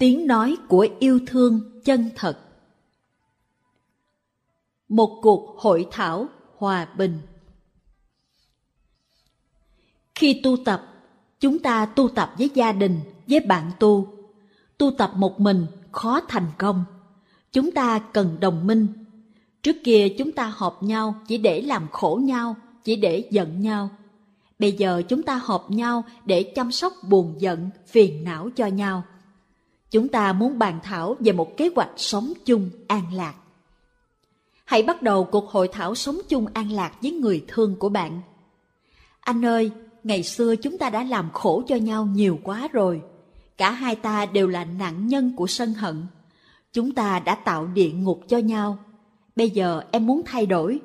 Tiếng nói của yêu thương chân thật Một cuộc hội thảo hòa bình Khi tu tập, chúng ta tu tập với gia đình, với bạn tu. Tu tập một mình khó thành công. Chúng ta cần đồng minh. Trước kia chúng ta họp nhau chỉ để làm khổ nhau, chỉ để giận nhau. Bây giờ chúng ta họp nhau để chăm sóc buồn giận, phiền não cho nhau. Chúng ta muốn bàn thảo về một kế hoạch sống chung an lạc. Hãy bắt đầu cuộc hội thảo sống chung an lạc với người thương của bạn. Anh ơi, ngày xưa chúng ta đã làm khổ cho nhau nhiều quá rồi. Cả hai ta đều là nạn nhân của sân hận. Chúng ta đã tạo địa ngục cho nhau. Bây giờ em muốn thay đổi.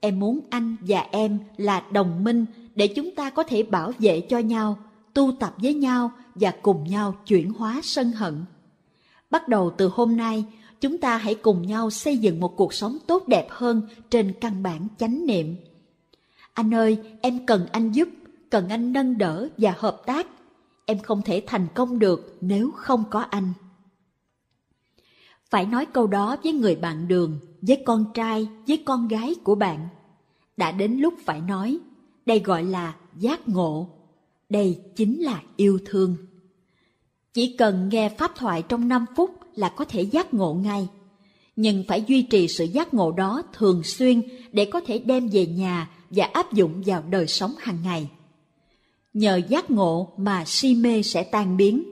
Em muốn anh và em là đồng minh để chúng ta có thể bảo vệ cho nhau, tu tập với nhau và cùng nhau chuyển hóa sân hận. Bắt đầu từ hôm nay, chúng ta hãy cùng nhau xây dựng một cuộc sống tốt đẹp hơn trên căn bản chánh niệm. Anh ơi, em cần anh giúp, cần anh nâng đỡ và hợp tác. Em không thể thành công được nếu không có anh. Phải nói câu đó với người bạn đường, với con trai, với con gái của bạn. Đã đến lúc phải nói, đây gọi là giác ngộ. Đây chính là yêu thương. Chỉ cần nghe pháp thoại trong 5 phút là có thể giác ngộ ngay. Nhưng phải duy trì sự giác ngộ đó thường xuyên để có thể đem về nhà và áp dụng vào đời sống hàng ngày. Nhờ giác ngộ mà si mê sẽ tan biến.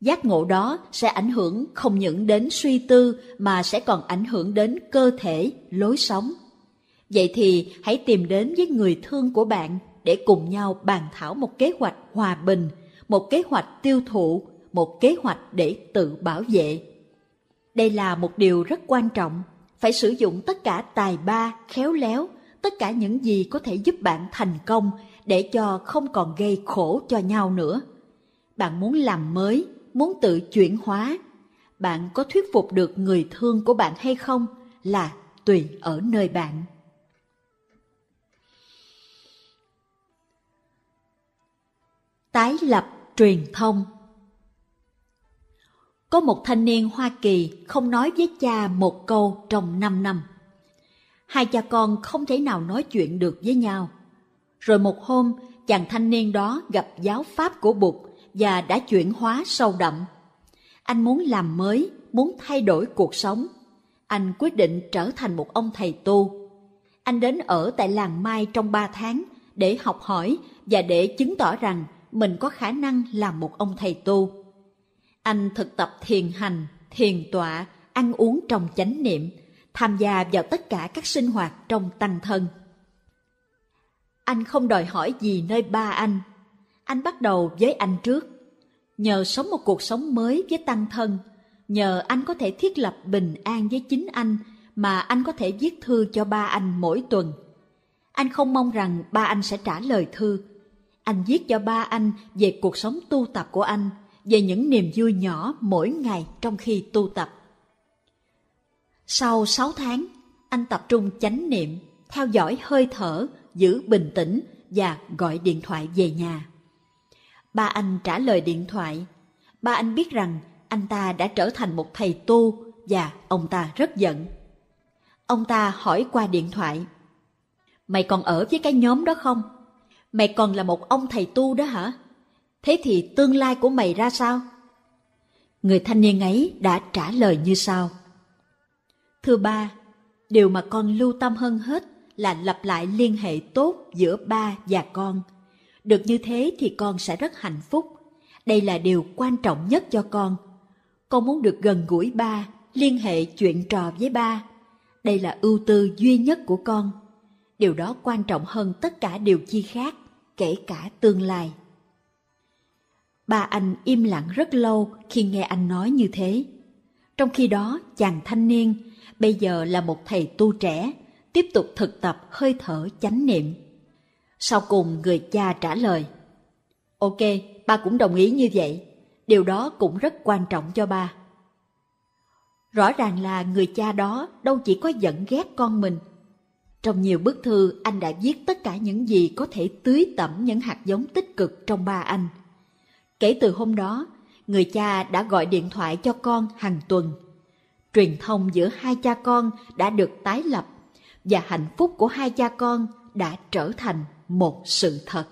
Giác ngộ đó sẽ ảnh hưởng không những đến suy tư mà sẽ còn ảnh hưởng đến cơ thể, lối sống. Vậy thì hãy tìm đến với người thương của bạn để cùng nhau bàn thảo một kế hoạch hòa bình, một kế hoạch tiêu thụ, một kế hoạch để tự bảo vệ. Đây là một điều rất quan trọng, phải sử dụng tất cả tài ba, khéo léo, tất cả những gì có thể giúp bạn thành công để cho không còn gây khổ cho nhau nữa. Bạn muốn làm mới, muốn tự chuyển hóa, bạn có thuyết phục được người thương của bạn hay không là tùy ở nơi bạn. Tái lập truyền thông có một thanh niên Hoa Kỳ không nói với cha một câu trong 5 năm. Hai cha con không thể nào nói chuyện được với nhau. Rồi một hôm, chàng thanh niên đó gặp giáo pháp của Bụt và đã chuyển hóa sâu đậm. Anh muốn làm mới, muốn thay đổi cuộc sống. Anh quyết định trở thành một ông thầy tu. Anh đến ở tại làng Mai trong ba tháng để học hỏi và để chứng tỏ rằng mình có khả năng làm một ông thầy tu. Anh thực tập thiền hành, thiền tọa, ăn uống trong chánh niệm, tham gia vào tất cả các sinh hoạt trong tăng thân. Anh không đòi hỏi gì nơi ba anh. Anh bắt đầu với anh trước. Nhờ sống một cuộc sống mới với tăng thân, nhờ anh có thể thiết lập bình an với chính anh mà anh có thể viết thư cho ba anh mỗi tuần. Anh không mong rằng ba anh sẽ trả lời thư, anh viết cho ba anh về cuộc sống tu tập của anh, về những niềm vui nhỏ mỗi ngày trong khi tu tập. Sau 6 tháng, anh tập trung chánh niệm, theo dõi hơi thở, giữ bình tĩnh và gọi điện thoại về nhà. Ba anh trả lời điện thoại. Ba anh biết rằng anh ta đã trở thành một thầy tu và ông ta rất giận. Ông ta hỏi qua điện thoại. Mày còn ở với cái nhóm đó không? Mày còn là một ông thầy tu đó hả? Thế thì tương lai của mày ra sao? Người thanh niên ấy đã trả lời như sau. Thưa ba, điều mà con lưu tâm hơn hết là lập lại liên hệ tốt giữa ba và con. Được như thế thì con sẽ rất hạnh phúc. Đây là điều quan trọng nhất cho con. Con muốn được gần gũi ba, liên hệ chuyện trò với ba. Đây là ưu tư duy nhất của con. Điều đó quan trọng hơn tất cả điều chi khác kể cả tương lai. Ba anh im lặng rất lâu khi nghe anh nói như thế. Trong khi đó, chàng thanh niên, bây giờ là một thầy tu trẻ, tiếp tục thực tập hơi thở chánh niệm. Sau cùng người cha trả lời, Ok, ba cũng đồng ý như vậy, điều đó cũng rất quan trọng cho ba. Rõ ràng là người cha đó đâu chỉ có giận ghét con mình, trong nhiều bức thư, anh đã viết tất cả những gì có thể tưới tẩm những hạt giống tích cực trong ba anh. Kể từ hôm đó, người cha đã gọi điện thoại cho con hàng tuần. Truyền thông giữa hai cha con đã được tái lập và hạnh phúc của hai cha con đã trở thành một sự thật.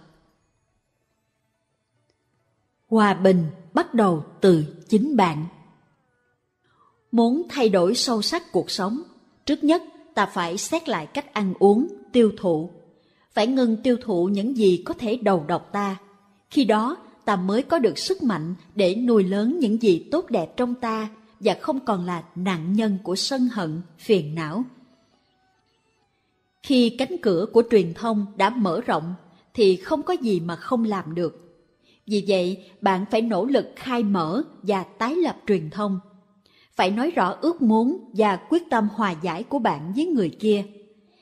Hòa bình bắt đầu từ chính bạn. Muốn thay đổi sâu sắc cuộc sống, trước nhất ta phải xét lại cách ăn uống, tiêu thụ. Phải ngừng tiêu thụ những gì có thể đầu độc ta. Khi đó ta mới có được sức mạnh để nuôi lớn những gì tốt đẹp trong ta và không còn là nạn nhân của sân hận, phiền não. Khi cánh cửa của truyền thông đã mở rộng thì không có gì mà không làm được. Vì vậy, bạn phải nỗ lực khai mở và tái lập truyền thông. Phải nói rõ ước muốn và quyết tâm hòa giải của bạn với người kia.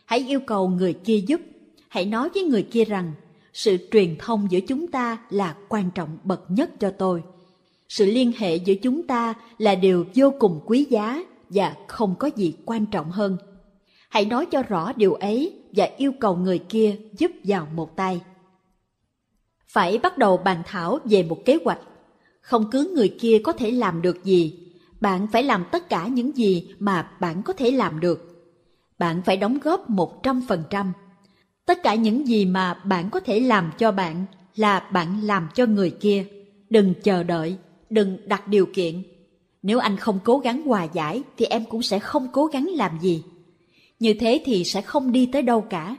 Hãy yêu cầu người kia giúp. Hãy nói với người kia rằng sự truyền thông giữa chúng ta là quan trọng bậc nhất cho tôi. Sự liên hệ giữa chúng ta là điều vô cùng quý giá và không có gì quan trọng hơn. Hãy nói cho rõ điều ấy và yêu cầu người kia giúp vào một tay. Phải bắt đầu bàn thảo về một kế hoạch. Không cứ người kia có thể làm được gì, bạn phải làm tất cả những gì mà bạn có thể làm được. Bạn phải đóng góp một trăm phần trăm tất cả những gì mà bạn có thể làm cho bạn là bạn làm cho người kia. Đừng chờ đợi, đừng đặt điều kiện. Nếu anh không cố gắng hòa giải, thì em cũng sẽ không cố gắng làm gì. Như thế thì sẽ không đi tới đâu cả.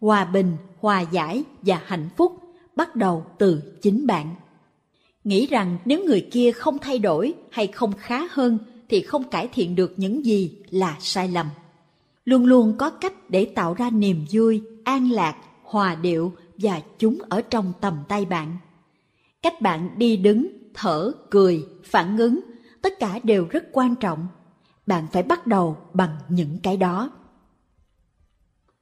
Hòa bình, hòa giải và hạnh phúc bắt đầu từ chính bạn. Nghĩ rằng nếu người kia không thay đổi hay không khá hơn, thì không cải thiện được những gì là sai lầm. Luôn luôn có cách để tạo ra niềm vui an lạc, hòa điệu và chúng ở trong tầm tay bạn. Cách bạn đi đứng, thở, cười, phản ứng, tất cả đều rất quan trọng. Bạn phải bắt đầu bằng những cái đó.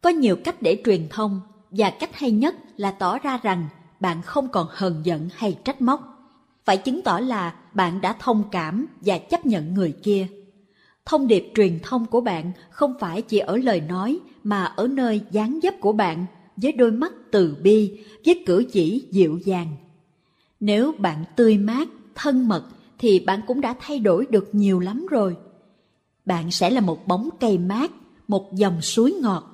Có nhiều cách để truyền thông và cách hay nhất là tỏ ra rằng bạn không còn hờn giận hay trách móc. Phải chứng tỏ là bạn đã thông cảm và chấp nhận người kia thông điệp truyền thông của bạn không phải chỉ ở lời nói mà ở nơi dáng dấp của bạn, với đôi mắt từ bi, với cử chỉ dịu dàng. Nếu bạn tươi mát, thân mật, thì bạn cũng đã thay đổi được nhiều lắm rồi. Bạn sẽ là một bóng cây mát, một dòng suối ngọt.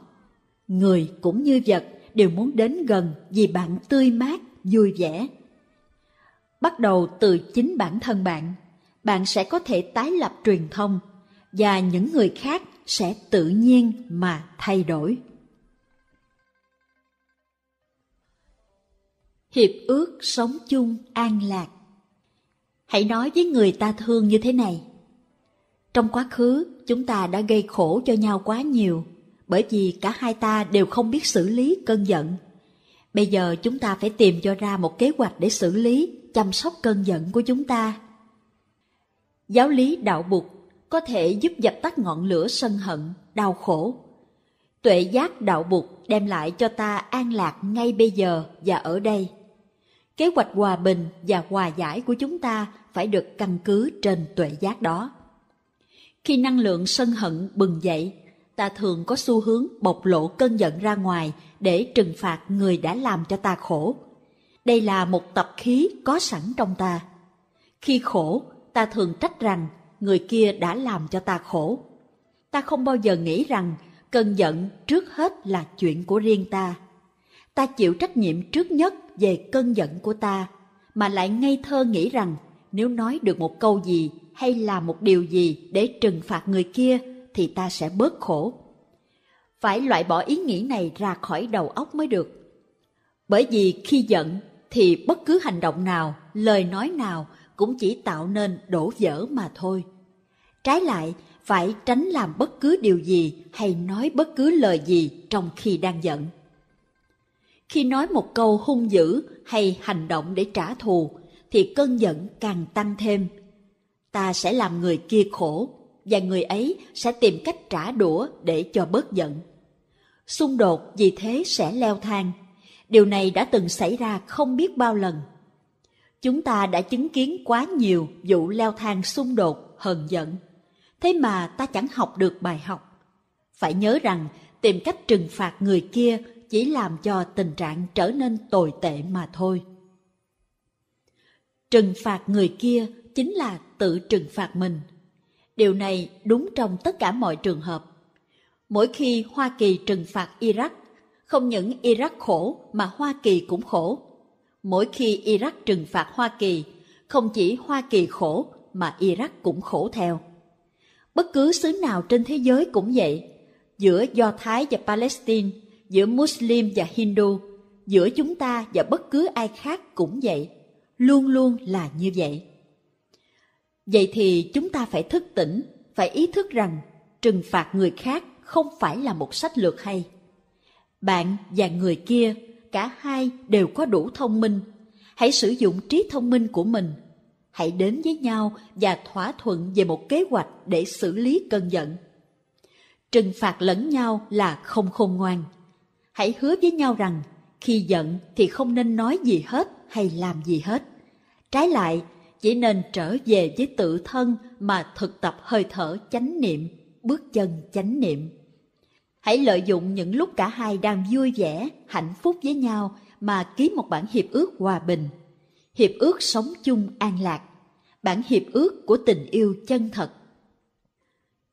Người cũng như vật đều muốn đến gần vì bạn tươi mát, vui vẻ. Bắt đầu từ chính bản thân bạn bạn sẽ có thể tái lập truyền thông và những người khác sẽ tự nhiên mà thay đổi. Hiệp ước sống chung an lạc. Hãy nói với người ta thương như thế này. Trong quá khứ, chúng ta đã gây khổ cho nhau quá nhiều, bởi vì cả hai ta đều không biết xử lý cơn giận. Bây giờ chúng ta phải tìm cho ra một kế hoạch để xử lý, chăm sóc cơn giận của chúng ta. Giáo lý đạo bục có thể giúp dập tắt ngọn lửa sân hận đau khổ tuệ giác đạo bụt đem lại cho ta an lạc ngay bây giờ và ở đây kế hoạch hòa bình và hòa giải của chúng ta phải được căn cứ trên tuệ giác đó. Khi năng lượng sân hận bừng dậy, ta thường có xu hướng bộc lộ cơn giận ra ngoài để trừng phạt người đã làm cho ta khổ. Đây là một tập khí có sẵn trong ta. Khi khổ, ta thường trách rằng người kia đã làm cho ta khổ. Ta không bao giờ nghĩ rằng cơn giận trước hết là chuyện của riêng ta. Ta chịu trách nhiệm trước nhất về cơn giận của ta, mà lại ngây thơ nghĩ rằng nếu nói được một câu gì hay làm một điều gì để trừng phạt người kia thì ta sẽ bớt khổ. Phải loại bỏ ý nghĩ này ra khỏi đầu óc mới được. Bởi vì khi giận thì bất cứ hành động nào, lời nói nào cũng chỉ tạo nên đổ vỡ mà thôi. Trái lại, phải tránh làm bất cứ điều gì hay nói bất cứ lời gì trong khi đang giận. Khi nói một câu hung dữ hay hành động để trả thù thì cơn giận càng tăng thêm. Ta sẽ làm người kia khổ và người ấy sẽ tìm cách trả đũa để cho bớt giận. Xung đột vì thế sẽ leo thang. Điều này đã từng xảy ra không biết bao lần. Chúng ta đã chứng kiến quá nhiều vụ leo thang xung đột, hờn giận. Thế mà ta chẳng học được bài học. Phải nhớ rằng tìm cách trừng phạt người kia chỉ làm cho tình trạng trở nên tồi tệ mà thôi trừng phạt người kia chính là tự trừng phạt mình. Điều này đúng trong tất cả mọi trường hợp. Mỗi khi Hoa Kỳ trừng phạt Iraq, không những Iraq khổ mà Hoa Kỳ cũng khổ. Mỗi khi Iraq trừng phạt Hoa Kỳ, không chỉ Hoa Kỳ khổ mà Iraq cũng khổ theo. Bất cứ xứ nào trên thế giới cũng vậy, giữa Do Thái và Palestine, giữa Muslim và Hindu, giữa chúng ta và bất cứ ai khác cũng vậy, luôn luôn là như vậy. Vậy thì chúng ta phải thức tỉnh, phải ý thức rằng trừng phạt người khác không phải là một sách lược hay. Bạn và người kia, cả hai đều có đủ thông minh. Hãy sử dụng trí thông minh của mình. Hãy đến với nhau và thỏa thuận về một kế hoạch để xử lý cơn giận. Trừng phạt lẫn nhau là không khôn ngoan. Hãy hứa với nhau rằng khi giận thì không nên nói gì hết hay làm gì hết. Trái lại, chỉ nên trở về với tự thân mà thực tập hơi thở chánh niệm, bước chân chánh niệm. Hãy lợi dụng những lúc cả hai đang vui vẻ, hạnh phúc với nhau mà ký một bản hiệp ước hòa bình. Hiệp ước sống chung an lạc, bản hiệp ước của tình yêu chân thật.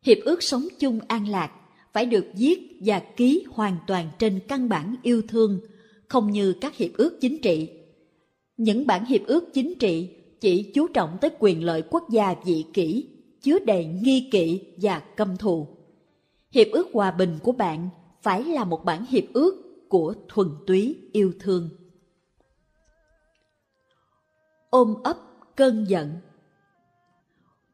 Hiệp ước sống chung an lạc phải được viết và ký hoàn toàn trên căn bản yêu thương, không như các hiệp ước chính trị. Những bản hiệp ước chính trị chỉ chú trọng tới quyền lợi quốc gia vị kỷ, chứa đầy nghi kỵ và căm thù. Hiệp ước hòa bình của bạn phải là một bản hiệp ước của thuần túy yêu thương. Ôm ấp cơn giận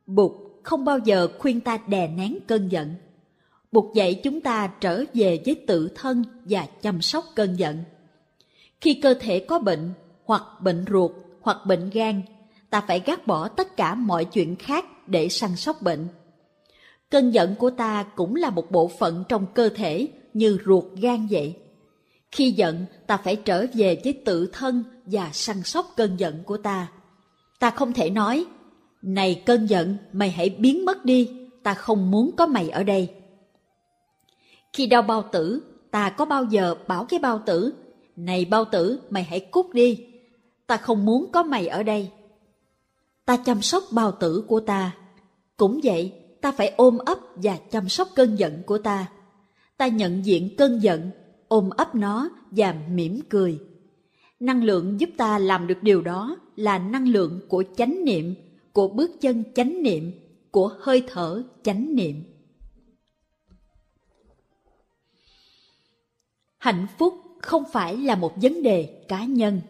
Bụt không bao giờ khuyên ta đè nén cơn giận. Bụt dạy chúng ta trở về với tự thân và chăm sóc cơn giận. Khi cơ thể có bệnh, hoặc bệnh ruột, hoặc bệnh gan, ta phải gác bỏ tất cả mọi chuyện khác để săn sóc bệnh. Cơn giận của ta cũng là một bộ phận trong cơ thể như ruột gan vậy. Khi giận, ta phải trở về với tự thân và săn sóc cơn giận của ta. Ta không thể nói, này cơn giận, mày hãy biến mất đi, ta không muốn có mày ở đây. Khi đau bao tử, ta có bao giờ bảo cái bao tử, này bao tử, mày hãy cút đi, ta không muốn có mày ở đây. Ta chăm sóc bao tử của ta. Cũng vậy, ta phải ôm ấp và chăm sóc cơn giận của ta. Ta nhận diện cơn giận, ôm ấp nó và mỉm cười. Năng lượng giúp ta làm được điều đó là năng lượng của chánh niệm, của bước chân chánh niệm, của hơi thở chánh niệm. Hạnh phúc không phải là một vấn đề cá nhân.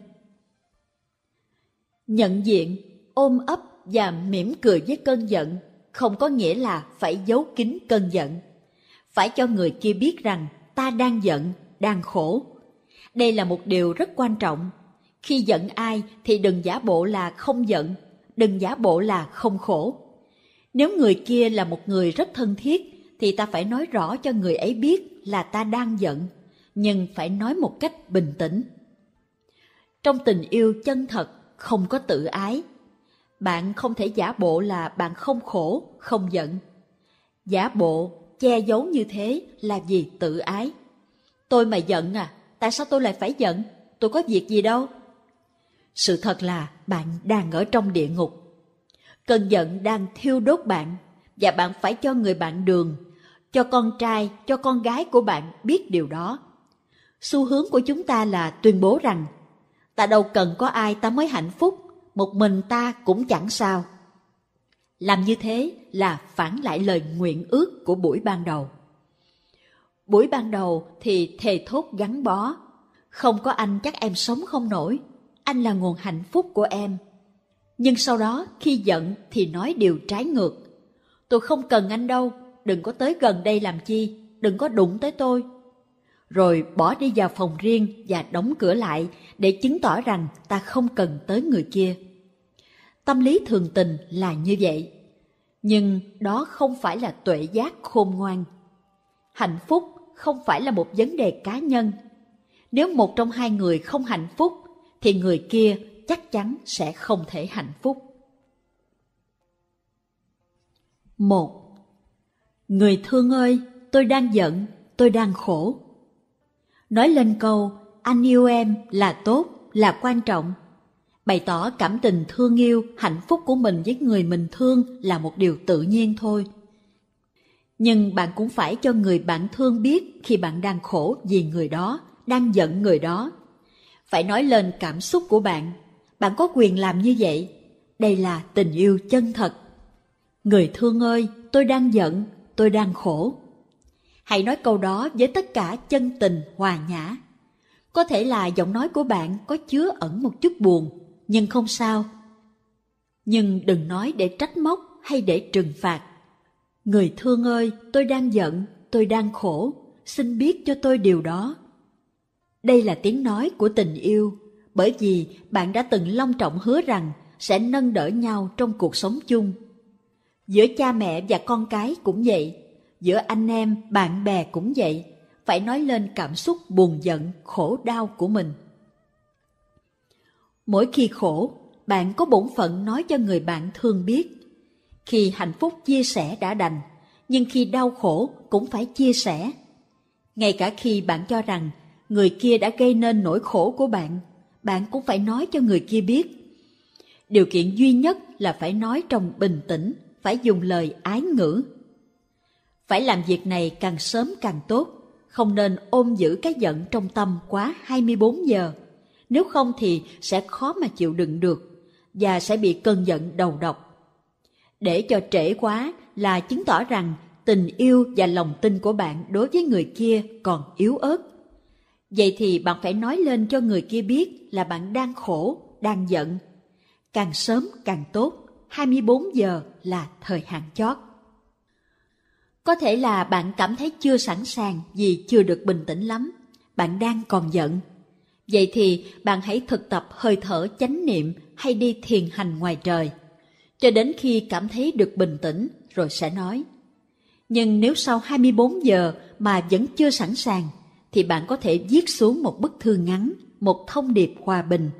Nhận diện, ôm ấp và mỉm cười với cơn giận không có nghĩa là phải giấu kín cơn giận. Phải cho người kia biết rằng ta đang giận, đang khổ. Đây là một điều rất quan trọng. Khi giận ai thì đừng giả bộ là không giận, đừng giả bộ là không khổ. Nếu người kia là một người rất thân thiết thì ta phải nói rõ cho người ấy biết là ta đang giận, nhưng phải nói một cách bình tĩnh. Trong tình yêu chân thật không có tự ái, bạn không thể giả bộ là bạn không khổ, không giận. Giả bộ, che giấu như thế là vì tự ái. Tôi mà giận à, tại sao tôi lại phải giận? Tôi có việc gì đâu. Sự thật là bạn đang ở trong địa ngục. Cơn giận đang thiêu đốt bạn và bạn phải cho người bạn đường, cho con trai, cho con gái của bạn biết điều đó. Xu hướng của chúng ta là tuyên bố rằng ta đâu cần có ai ta mới hạnh phúc một mình ta cũng chẳng sao. Làm như thế là phản lại lời nguyện ước của buổi ban đầu. Buổi ban đầu thì thề thốt gắn bó. Không có anh chắc em sống không nổi. Anh là nguồn hạnh phúc của em. Nhưng sau đó khi giận thì nói điều trái ngược. Tôi không cần anh đâu, đừng có tới gần đây làm chi, đừng có đụng tới tôi. Rồi bỏ đi vào phòng riêng và đóng cửa lại để chứng tỏ rằng ta không cần tới người kia. Tâm lý thường tình là như vậy. Nhưng đó không phải là tuệ giác khôn ngoan. Hạnh phúc không phải là một vấn đề cá nhân. Nếu một trong hai người không hạnh phúc, thì người kia chắc chắn sẽ không thể hạnh phúc. Một, Người thương ơi, tôi đang giận, tôi đang khổ. Nói lên câu, anh yêu em là tốt, là quan trọng Bày tỏ cảm tình thương yêu, hạnh phúc của mình với người mình thương là một điều tự nhiên thôi. Nhưng bạn cũng phải cho người bạn thương biết khi bạn đang khổ vì người đó, đang giận người đó. Phải nói lên cảm xúc của bạn. Bạn có quyền làm như vậy. Đây là tình yêu chân thật. Người thương ơi, tôi đang giận, tôi đang khổ. Hãy nói câu đó với tất cả chân tình hòa nhã. Có thể là giọng nói của bạn có chứa ẩn một chút buồn, nhưng không sao. Nhưng đừng nói để trách móc hay để trừng phạt. Người thương ơi, tôi đang giận, tôi đang khổ, xin biết cho tôi điều đó. Đây là tiếng nói của tình yêu, bởi vì bạn đã từng long trọng hứa rằng sẽ nâng đỡ nhau trong cuộc sống chung. Giữa cha mẹ và con cái cũng vậy, giữa anh em, bạn bè cũng vậy, phải nói lên cảm xúc buồn giận, khổ đau của mình. Mỗi khi khổ, bạn có bổn phận nói cho người bạn thương biết. Khi hạnh phúc chia sẻ đã đành, nhưng khi đau khổ cũng phải chia sẻ. Ngay cả khi bạn cho rằng người kia đã gây nên nỗi khổ của bạn, bạn cũng phải nói cho người kia biết. Điều kiện duy nhất là phải nói trong bình tĩnh, phải dùng lời ái ngữ. Phải làm việc này càng sớm càng tốt, không nên ôm giữ cái giận trong tâm quá 24 giờ. Nếu không thì sẽ khó mà chịu đựng được và sẽ bị cơn giận đầu độc. Để cho trễ quá là chứng tỏ rằng tình yêu và lòng tin của bạn đối với người kia còn yếu ớt. Vậy thì bạn phải nói lên cho người kia biết là bạn đang khổ, đang giận. Càng sớm càng tốt, 24 giờ là thời hạn chót. Có thể là bạn cảm thấy chưa sẵn sàng vì chưa được bình tĩnh lắm, bạn đang còn giận. Vậy thì bạn hãy thực tập hơi thở chánh niệm hay đi thiền hành ngoài trời, cho đến khi cảm thấy được bình tĩnh rồi sẽ nói. Nhưng nếu sau 24 giờ mà vẫn chưa sẵn sàng, thì bạn có thể viết xuống một bức thư ngắn, một thông điệp hòa bình.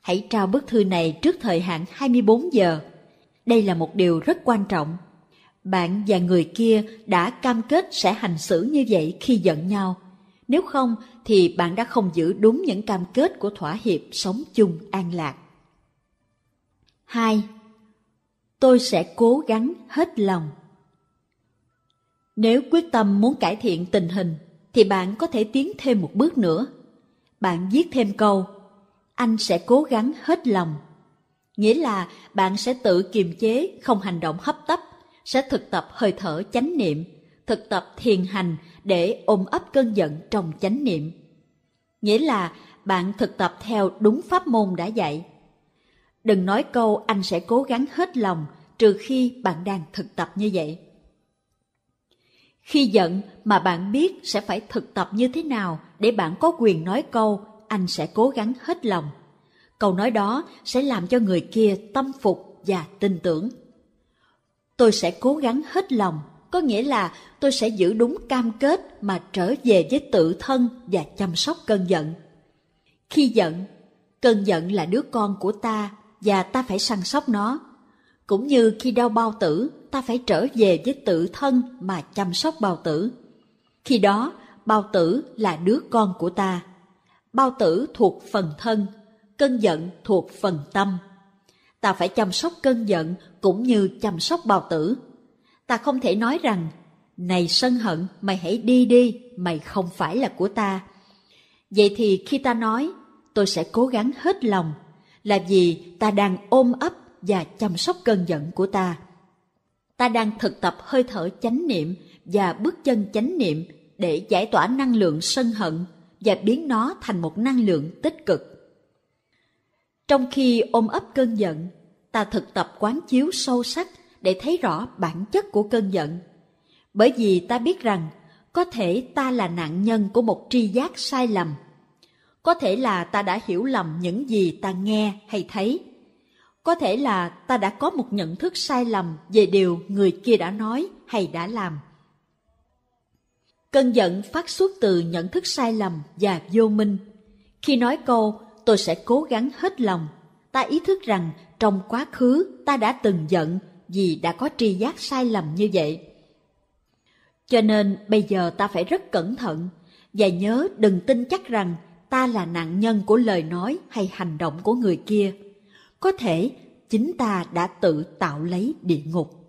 Hãy trao bức thư này trước thời hạn 24 giờ. Đây là một điều rất quan trọng. Bạn và người kia đã cam kết sẽ hành xử như vậy khi giận nhau. Nếu không thì bạn đã không giữ đúng những cam kết của thỏa hiệp sống chung an lạc. 2. Tôi sẽ cố gắng hết lòng. Nếu quyết tâm muốn cải thiện tình hình, thì bạn có thể tiến thêm một bước nữa. Bạn viết thêm câu, anh sẽ cố gắng hết lòng. Nghĩa là bạn sẽ tự kiềm chế, không hành động hấp tấp, sẽ thực tập hơi thở chánh niệm, thực tập thiền hành để ôm ấp cơn giận trong chánh niệm. Nghĩa là bạn thực tập theo đúng pháp môn đã dạy. Đừng nói câu anh sẽ cố gắng hết lòng trừ khi bạn đang thực tập như vậy. Khi giận mà bạn biết sẽ phải thực tập như thế nào để bạn có quyền nói câu anh sẽ cố gắng hết lòng. Câu nói đó sẽ làm cho người kia tâm phục và tin tưởng. Tôi sẽ cố gắng hết lòng, có nghĩa là tôi sẽ giữ đúng cam kết mà trở về với tự thân và chăm sóc cơn giận. Khi giận, cơn giận là đứa con của ta và ta phải săn sóc nó. Cũng như khi đau bao tử, ta phải trở về với tự thân mà chăm sóc bao tử. Khi đó, bao tử là đứa con của ta. Bao tử thuộc phần thân, cơn giận thuộc phần tâm. Ta phải chăm sóc cơn giận cũng như chăm sóc bao tử. Ta không thể nói rằng, này sân hận, mày hãy đi đi, mày không phải là của ta. Vậy thì khi ta nói, tôi sẽ cố gắng hết lòng, là vì ta đang ôm ấp và chăm sóc cơn giận của ta. Ta đang thực tập hơi thở chánh niệm và bước chân chánh niệm để giải tỏa năng lượng sân hận và biến nó thành một năng lượng tích cực. Trong khi ôm ấp cơn giận, ta thực tập quán chiếu sâu sắc để thấy rõ bản chất của cơn giận. Bởi vì ta biết rằng có thể ta là nạn nhân của một tri giác sai lầm. Có thể là ta đã hiểu lầm những gì ta nghe hay thấy có thể là ta đã có một nhận thức sai lầm về điều người kia đã nói hay đã làm. Cơn giận phát xuất từ nhận thức sai lầm và vô minh. Khi nói câu tôi sẽ cố gắng hết lòng, ta ý thức rằng trong quá khứ ta đã từng giận vì đã có tri giác sai lầm như vậy. Cho nên bây giờ ta phải rất cẩn thận và nhớ đừng tin chắc rằng ta là nạn nhân của lời nói hay hành động của người kia có thể chính ta đã tự tạo lấy địa ngục.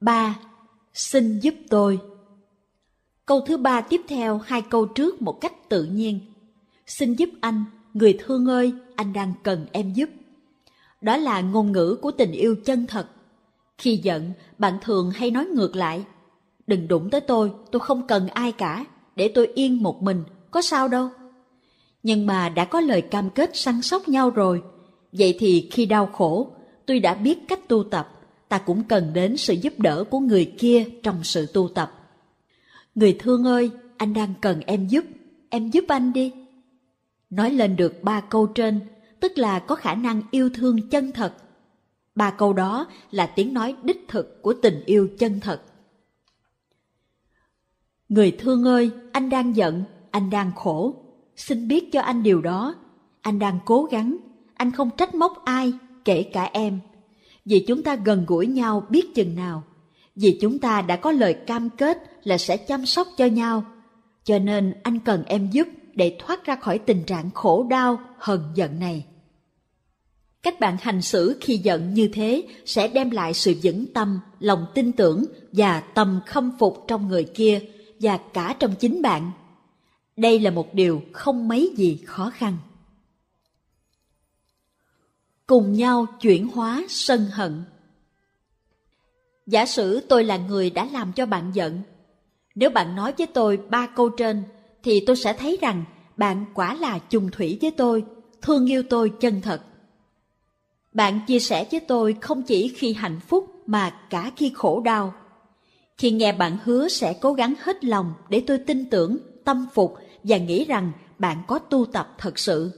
ba Xin giúp tôi. Câu thứ ba tiếp theo hai câu trước một cách tự nhiên. Xin giúp anh, người thương ơi, anh đang cần em giúp. Đó là ngôn ngữ của tình yêu chân thật. Khi giận, bạn thường hay nói ngược lại. Đừng đụng tới tôi, tôi không cần ai cả, để tôi yên một mình, có sao đâu. Nhưng mà đã có lời cam kết săn sóc nhau rồi, vậy thì khi đau khổ, tôi đã biết cách tu tập, ta cũng cần đến sự giúp đỡ của người kia trong sự tu tập. Người thương ơi, anh đang cần em giúp, em giúp anh đi. Nói lên được ba câu trên, tức là có khả năng yêu thương chân thật. Ba câu đó là tiếng nói đích thực của tình yêu chân thật. Người thương ơi, anh đang giận, anh đang khổ. Xin biết cho anh điều đó. Anh đang cố gắng, anh không trách móc ai, kể cả em. Vì chúng ta gần gũi nhau biết chừng nào. Vì chúng ta đã có lời cam kết là sẽ chăm sóc cho nhau. Cho nên anh cần em giúp để thoát ra khỏi tình trạng khổ đau, hờn giận này. Cách bạn hành xử khi giận như thế sẽ đem lại sự vững tâm, lòng tin tưởng và tầm khâm phục trong người kia và cả trong chính bạn. Đây là một điều không mấy gì khó khăn. Cùng nhau chuyển hóa sân hận Giả sử tôi là người đã làm cho bạn giận. Nếu bạn nói với tôi ba câu trên, thì tôi sẽ thấy rằng bạn quả là chung thủy với tôi, thương yêu tôi chân thật. Bạn chia sẻ với tôi không chỉ khi hạnh phúc mà cả khi khổ đau. Khi nghe bạn hứa sẽ cố gắng hết lòng để tôi tin tưởng, tâm phục và nghĩ rằng bạn có tu tập thật sự.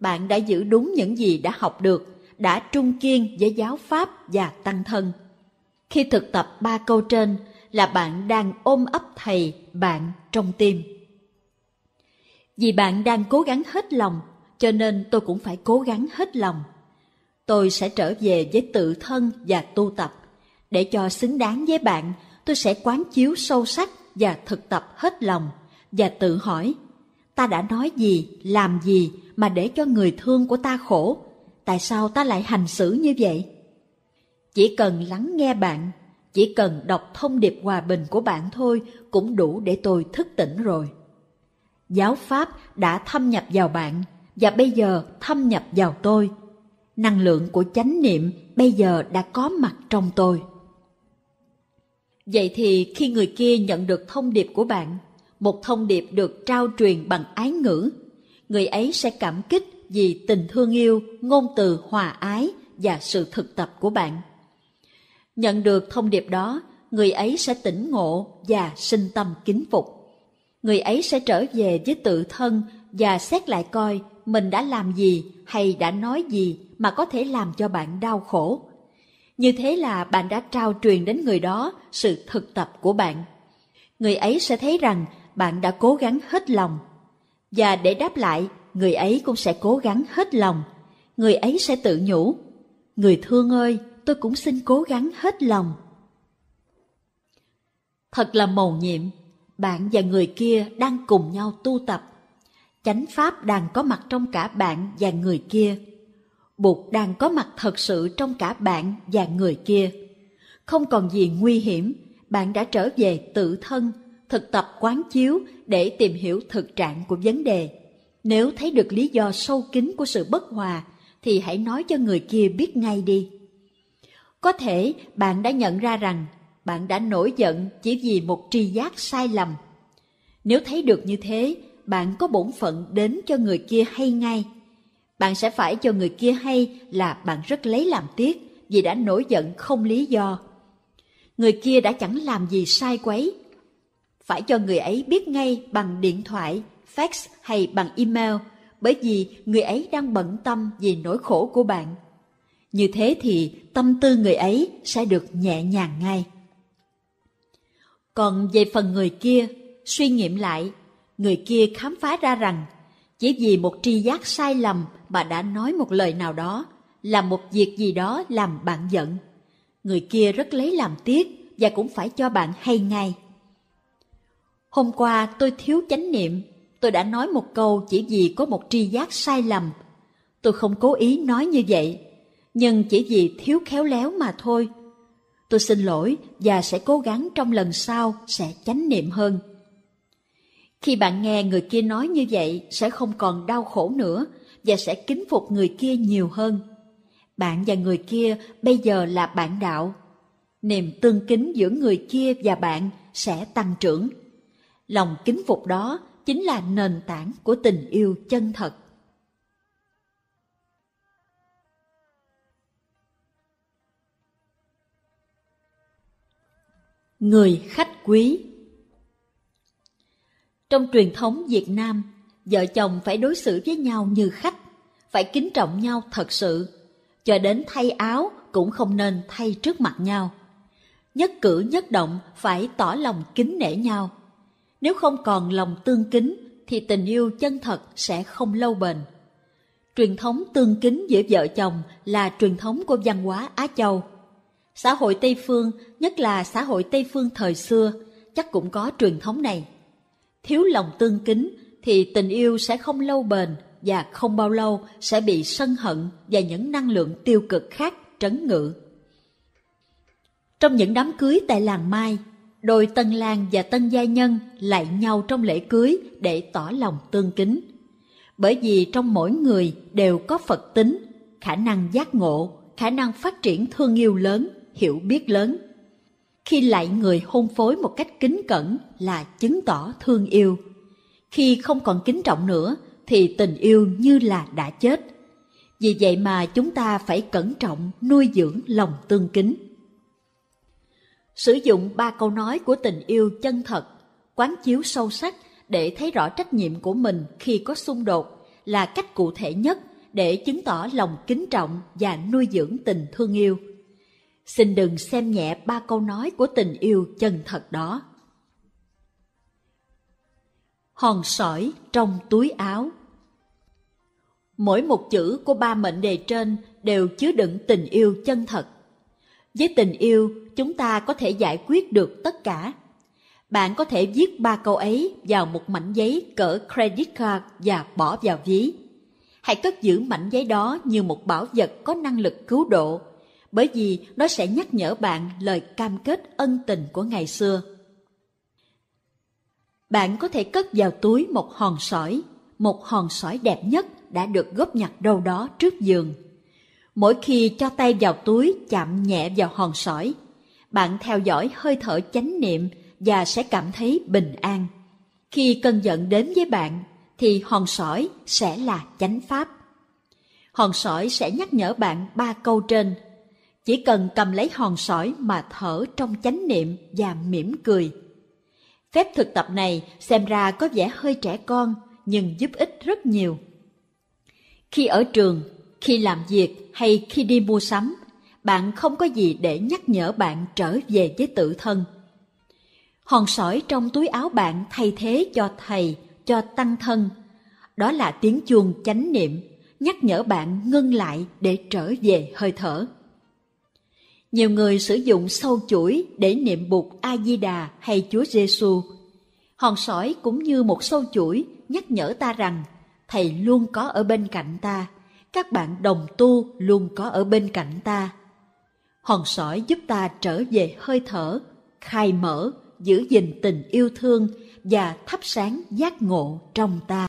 Bạn đã giữ đúng những gì đã học được, đã trung kiên với giáo pháp và tăng thân. Khi thực tập ba câu trên là bạn đang ôm ấp thầy bạn trong tim. Vì bạn đang cố gắng hết lòng, cho nên tôi cũng phải cố gắng hết lòng. Tôi sẽ trở về với tự thân và tu tập. Để cho xứng đáng với bạn, tôi sẽ quán chiếu sâu sắc và thực tập hết lòng và tự hỏi ta đã nói gì, làm gì mà để cho người thương của ta khổ? Tại sao ta lại hành xử như vậy? Chỉ cần lắng nghe bạn, chỉ cần đọc thông điệp hòa bình của bạn thôi cũng đủ để tôi thức tỉnh rồi. Giáo pháp đã thâm nhập vào bạn và bây giờ thâm nhập vào tôi. Năng lượng của chánh niệm bây giờ đã có mặt trong tôi. Vậy thì khi người kia nhận được thông điệp của bạn, một thông điệp được trao truyền bằng ái ngữ, người ấy sẽ cảm kích vì tình thương yêu, ngôn từ hòa ái và sự thực tập của bạn. Nhận được thông điệp đó, người ấy sẽ tỉnh ngộ và sinh tâm kính phục. Người ấy sẽ trở về với tự thân và xét lại coi mình đã làm gì hay đã nói gì mà có thể làm cho bạn đau khổ. Như thế là bạn đã trao truyền đến người đó sự thực tập của bạn. Người ấy sẽ thấy rằng bạn đã cố gắng hết lòng. Và để đáp lại, người ấy cũng sẽ cố gắng hết lòng. Người ấy sẽ tự nhủ, người thương ơi, tôi cũng xin cố gắng hết lòng. Thật là mầu nhiệm, bạn và người kia đang cùng nhau tu tập. Chánh Pháp đang có mặt trong cả bạn và người kia. Bụt đang có mặt thật sự trong cả bạn và người kia. Không còn gì nguy hiểm, bạn đã trở về tự thân, thực tập quán chiếu để tìm hiểu thực trạng của vấn đề. Nếu thấy được lý do sâu kín của sự bất hòa, thì hãy nói cho người kia biết ngay đi. Có thể bạn đã nhận ra rằng bạn đã nổi giận chỉ vì một tri giác sai lầm. Nếu thấy được như thế, bạn có bổn phận đến cho người kia hay ngay. Bạn sẽ phải cho người kia hay là bạn rất lấy làm tiếc vì đã nổi giận không lý do. Người kia đã chẳng làm gì sai quấy. Phải cho người ấy biết ngay bằng điện thoại, fax hay bằng email bởi vì người ấy đang bận tâm vì nỗi khổ của bạn như thế thì tâm tư người ấy sẽ được nhẹ nhàng ngay. Còn về phần người kia, suy nghiệm lại, người kia khám phá ra rằng chỉ vì một tri giác sai lầm mà đã nói một lời nào đó, làm một việc gì đó làm bạn giận. Người kia rất lấy làm tiếc và cũng phải cho bạn hay ngay. Hôm qua tôi thiếu chánh niệm, tôi đã nói một câu chỉ vì có một tri giác sai lầm. Tôi không cố ý nói như vậy, nhưng chỉ vì thiếu khéo léo mà thôi. Tôi xin lỗi và sẽ cố gắng trong lần sau sẽ chánh niệm hơn. Khi bạn nghe người kia nói như vậy, sẽ không còn đau khổ nữa và sẽ kính phục người kia nhiều hơn. Bạn và người kia bây giờ là bạn đạo. Niềm tương kính giữa người kia và bạn sẽ tăng trưởng. Lòng kính phục đó chính là nền tảng của tình yêu chân thật. Người khách quý trong truyền thống Việt Nam, vợ chồng phải đối xử với nhau như khách, phải kính trọng nhau thật sự, cho đến thay áo cũng không nên thay trước mặt nhau. Nhất cử nhất động phải tỏ lòng kính nể nhau. Nếu không còn lòng tương kính thì tình yêu chân thật sẽ không lâu bền. Truyền thống tương kính giữa vợ chồng là truyền thống của văn hóa Á Châu. Xã hội Tây Phương, nhất là xã hội Tây Phương thời xưa, chắc cũng có truyền thống này. Thiếu lòng tương kính thì tình yêu sẽ không lâu bền và không bao lâu sẽ bị sân hận và những năng lượng tiêu cực khác trấn ngự. Trong những đám cưới tại làng Mai, đôi tân lang và tân gia nhân lại nhau trong lễ cưới để tỏ lòng tương kính. Bởi vì trong mỗi người đều có Phật tính, khả năng giác ngộ, khả năng phát triển thương yêu lớn, hiểu biết lớn. Khi lại người hôn phối một cách kính cẩn là chứng tỏ thương yêu. Khi không còn kính trọng nữa thì tình yêu như là đã chết. Vì vậy mà chúng ta phải cẩn trọng nuôi dưỡng lòng tương kính. Sử dụng ba câu nói của tình yêu chân thật, quán chiếu sâu sắc để thấy rõ trách nhiệm của mình khi có xung đột là cách cụ thể nhất để chứng tỏ lòng kính trọng và nuôi dưỡng tình thương yêu. Xin đừng xem nhẹ ba câu nói của tình yêu chân thật đó. Hòn sỏi trong túi áo Mỗi một chữ của ba mệnh đề trên đều chứa đựng tình yêu chân thật. Với tình yêu, chúng ta có thể giải quyết được tất cả. Bạn có thể viết ba câu ấy vào một mảnh giấy cỡ credit card và bỏ vào ví. Hãy cất giữ mảnh giấy đó như một bảo vật có năng lực cứu độ, bởi vì nó sẽ nhắc nhở bạn lời cam kết ân tình của ngày xưa. Bạn có thể cất vào túi một hòn sỏi, một hòn sỏi đẹp nhất đã được góp nhặt đâu đó trước giường. Mỗi khi cho tay vào túi chạm nhẹ vào hòn sỏi, bạn theo dõi hơi thở chánh niệm và sẽ cảm thấy bình an. Khi cơn giận đến với bạn, thì hòn sỏi sẽ là chánh pháp. Hòn sỏi sẽ nhắc nhở bạn ba câu trên. Chỉ cần cầm lấy hòn sỏi mà thở trong chánh niệm và mỉm cười. Phép thực tập này xem ra có vẻ hơi trẻ con, nhưng giúp ích rất nhiều. Khi ở trường, khi làm việc hay khi đi mua sắm, bạn không có gì để nhắc nhở bạn trở về với tự thân. Hòn sỏi trong túi áo bạn thay thế cho thầy, cho tăng thân. Đó là tiếng chuông chánh niệm, nhắc nhở bạn ngưng lại để trở về hơi thở. Nhiều người sử dụng sâu chuỗi để niệm bụt A-di-đà hay Chúa Giêsu. Hòn sỏi cũng như một sâu chuỗi nhắc nhở ta rằng Thầy luôn có ở bên cạnh ta, các bạn đồng tu luôn có ở bên cạnh ta hòn sỏi giúp ta trở về hơi thở, khai mở, giữ gìn tình yêu thương và thắp sáng giác ngộ trong ta.